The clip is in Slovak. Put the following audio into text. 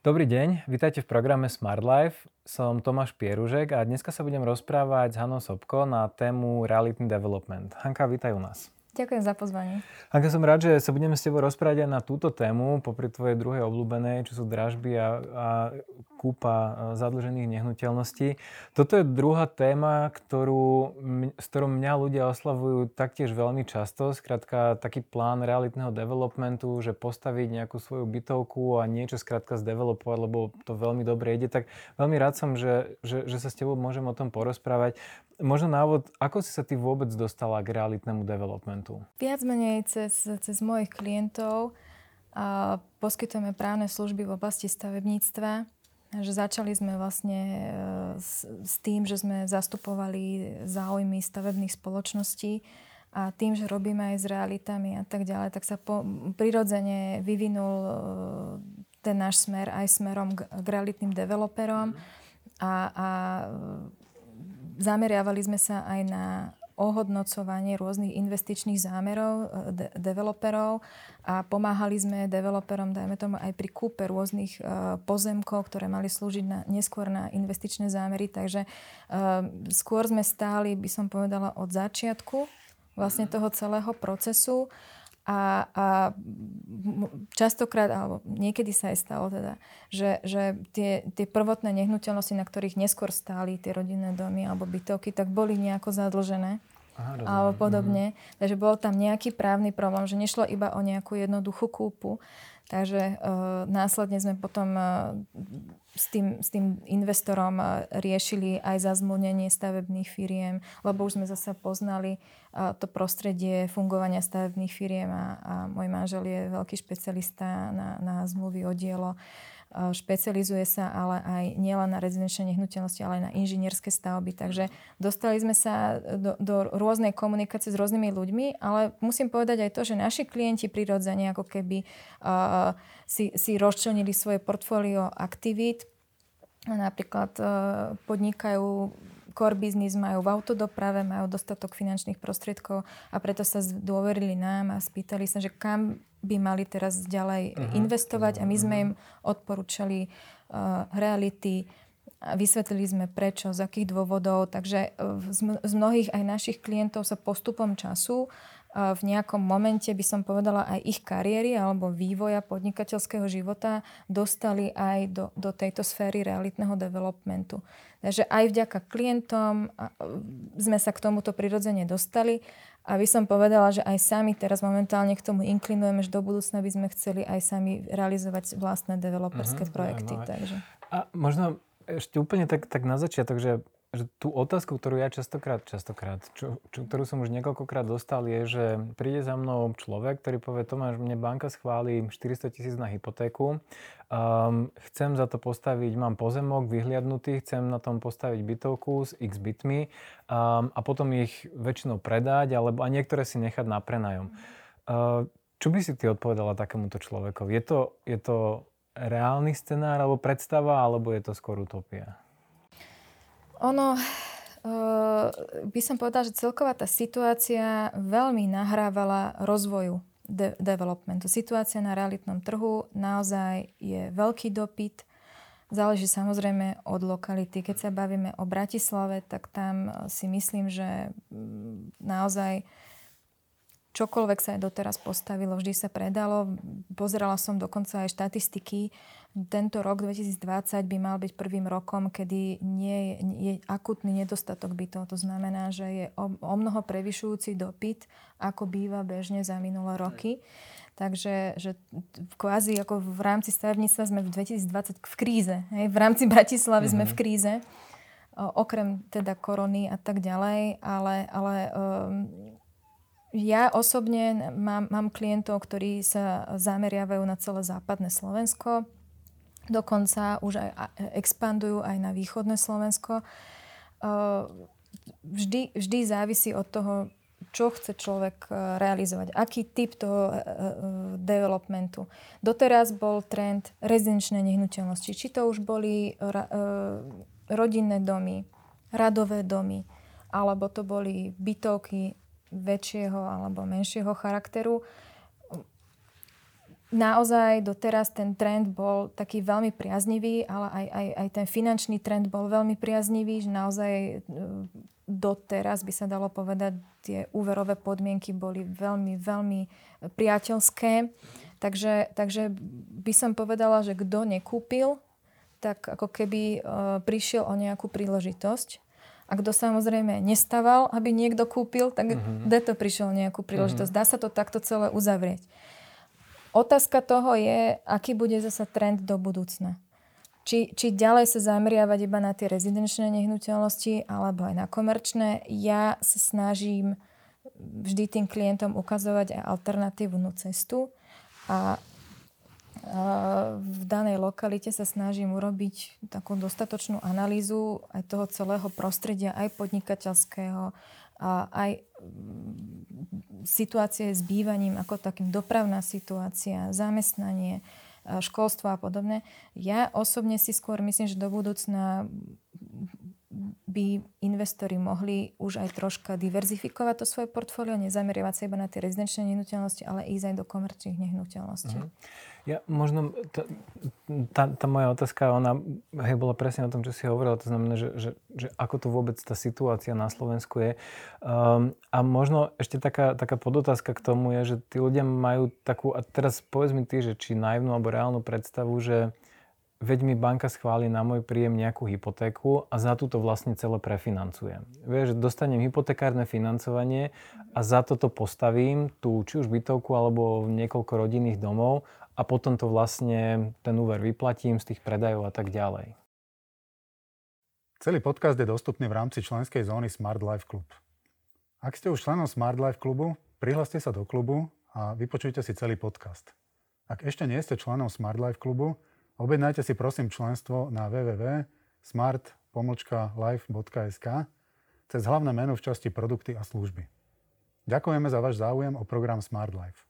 Dobrý deň, vítajte v programe Smart Life. Som Tomáš Pieružek a dneska sa budem rozprávať s Hanou Sobko na tému Reality Development. Hanka, vítaj u nás. Ďakujem za pozvanie. Hanka, som rád, že sa budeme s tebou rozprávať aj na túto tému, popri tvojej druhej obľúbenej, čo sú dražby a, a kúpa e, zadlžených nehnuteľností. Toto je druhá téma, ktorú, s ktorou mňa ľudia oslavujú taktiež veľmi často. Skrátka taký plán realitného developmentu, že postaviť nejakú svoju bytovku a niečo skrátka zdevelopovať, lebo to veľmi dobre ide. Tak veľmi rád som, že, že, že sa s tebou môžem o tom porozprávať. Možno návod, ako si sa ty vôbec dostala k realitnému developmentu? Viac menej cez, cez mojich klientov a poskytujeme právne služby v oblasti stavebníctva. Že začali sme vlastne e, s, s tým, že sme zastupovali záujmy stavebných spoločností a tým, že robíme aj s realitami a tak ďalej, tak sa po, prirodzene vyvinul e, ten náš smer aj smerom k, k realitným developerom a, a zameriavali sme sa aj na ohodnocovanie rôznych investičných zámerov e, de- developerov a pomáhali sme developerom, dajme tomu, aj pri kúpe rôznych uh, pozemkov, ktoré mali slúžiť na, neskôr na investičné zámery. Takže uh, skôr sme stáli, by som povedala, od začiatku vlastne toho celého procesu. A, a častokrát, alebo niekedy sa aj stalo teda, že, že tie, tie prvotné nehnuteľnosti, na ktorých neskôr stáli tie rodinné domy alebo bytovky, tak boli nejako zadlžené. Aha, alebo podobne. Mm-hmm. Takže bol tam nejaký právny problém, že nešlo iba o nejakú jednoduchú kúpu. Takže uh, následne sme potom uh, s, tým, s tým investorom uh, riešili aj zazmlnenie stavebných firiem, lebo už sme zase poznali uh, to prostredie fungovania stavebných firiem a, a môj manžel je veľký špecialista na, na zmluvy o dielo. Uh, špecializuje sa ale aj nielen na rezidenčné nehnuteľnosti, ale aj na inžinierské stavby. Takže dostali sme sa do, do rôznej komunikácie s rôznymi ľuďmi, ale musím povedať aj to, že naši klienti prirodzene ako keby uh, si, si rozčlenili svoje portfólio aktivít. Napríklad uh, podnikajú core business, majú v autodoprave, majú dostatok finančných prostriedkov a preto sa dôverili nám a spýtali sa, že kam by mali teraz ďalej uh-huh. investovať a my sme im odporúčali uh, reality, vysvetlili sme prečo, z akých dôvodov. Takže uh, z mnohých aj našich klientov sa postupom času uh, v nejakom momente, by som povedala, aj ich kariéry alebo vývoja podnikateľského života dostali aj do, do tejto sféry realitného developmentu. Takže aj vďaka klientom sme sa k tomuto prirodzene dostali a by som povedala, že aj sami teraz momentálne k tomu inklinujeme, že do budúcna by sme chceli aj sami realizovať vlastné developerské uh-huh, projekty. Takže. A možno ešte úplne tak, tak na začiatok, že že tú otázku, ktorú ja častokrát, častokrát, čo, čo, ktorú som už niekoľkokrát dostal, je, že príde za mnou človek, ktorý povie, Tomáš, mne banka schváli 400 tisíc na hypotéku, um, chcem za to postaviť, mám pozemok vyhliadnutý, chcem na tom postaviť bytovku s x bytmi um, a potom ich väčšinou predať, alebo a niektoré si nechať na prenajom. Uh, čo by si ty odpovedala takémuto človekovi? Je to, je to reálny scenár alebo predstava, alebo je to skôr utopia? Ono, uh, by som povedala, že celková tá situácia veľmi nahrávala rozvoju de- developmentu. Situácia na realitnom trhu naozaj je veľký dopyt. Záleží samozrejme od lokality. Keď sa bavíme o Bratislave, tak tam si myslím, že mm, naozaj čokoľvek sa aj doteraz postavilo, vždy sa predalo. Pozerala som dokonca aj štatistiky. Tento rok 2020 by mal byť prvým rokom, kedy nie je, je akutný nedostatok bytov. To znamená, že je o, o mnoho prevyšujúci dopyt, ako býva bežne za minulé roky. Takže že kvázi ako v rámci stavebníctva sme v 2020 v kríze. Hej? V rámci Bratislavy mm-hmm. sme v mhm. kríze. O, okrem teda korony a tak ďalej. Ale, ale um, ja osobne mám, mám klientov, ktorí sa zameriavajú na celé západné Slovensko. Dokonca už aj expandujú aj na východné Slovensko. Vždy, vždy závisí od toho, čo chce človek realizovať, aký typ toho developmentu. Doteraz bol trend rezidenčné nehnuteľnosti. Či to už boli rodinné domy, radové domy, alebo to boli bytovky väčšieho alebo menšieho charakteru. naozaj doteraz ten trend bol taký veľmi priaznivý, ale aj, aj, aj ten finančný trend bol veľmi priaznivý, že naozaj e, doteraz by sa dalo povedať, tie úverové podmienky boli veľmi, veľmi priateľské. Takže, takže by som povedala, že kto nekúpil, tak ako keby uh, prišiel o nejakú príležitosť. A kto samozrejme nestával, aby niekto kúpil, tak mm-hmm. to prišiel nejakú príležitosť. Mm-hmm. Dá sa to takto celé uzavrieť. Otázka toho je, aký bude zasa trend do budúcna. Či, či ďalej sa zameriavať iba na tie rezidenčné nehnuteľnosti alebo aj na komerčné. Ja sa snažím vždy tým klientom ukazovať aj alternatívnu cestu a v danej lokalite sa snažím urobiť takú dostatočnú analýzu aj toho celého prostredia, aj podnikateľského, a aj situácie s bývaním, ako takým dopravná situácia, zamestnanie, školstvo a podobne. Ja osobne si skôr myslím, že do budúcna by investori mohli už aj troška diverzifikovať to svoje portfólio, nezameriavať sa iba na tie rezidenčné nehnuteľnosti, ale ísť aj do komerčných nehnuteľností. Mm-hmm. Ja možno, tá, tá, tá moja otázka, ona hej, bola presne o tom, čo si hovorila, to znamená, že, že, že ako to vôbec tá situácia na Slovensku je. Um, a možno ešte taká, taká podotázka k tomu je, že tí ľudia majú takú, a teraz povedz mi ty, že či naivnú alebo reálnu predstavu, že veď mi banka schváli na môj príjem nejakú hypotéku a za túto vlastne celé prefinancujem. Vieš, dostanem hypotekárne financovanie a za toto postavím tú či už bytovku alebo niekoľko rodinných domov a potom to vlastne ten úver vyplatím z tých predajov a tak ďalej. Celý podcast je dostupný v rámci členskej zóny Smart Life Club. Ak ste už členom Smart Life klubu, prihláste sa do klubu a vypočujte si celý podcast. Ak ešte nie ste členom Smart Life klubu, Objednajte si prosím členstvo na www.smart.life.sk cez hlavné meno v časti produkty a služby. Ďakujeme za váš záujem o program Smart Life.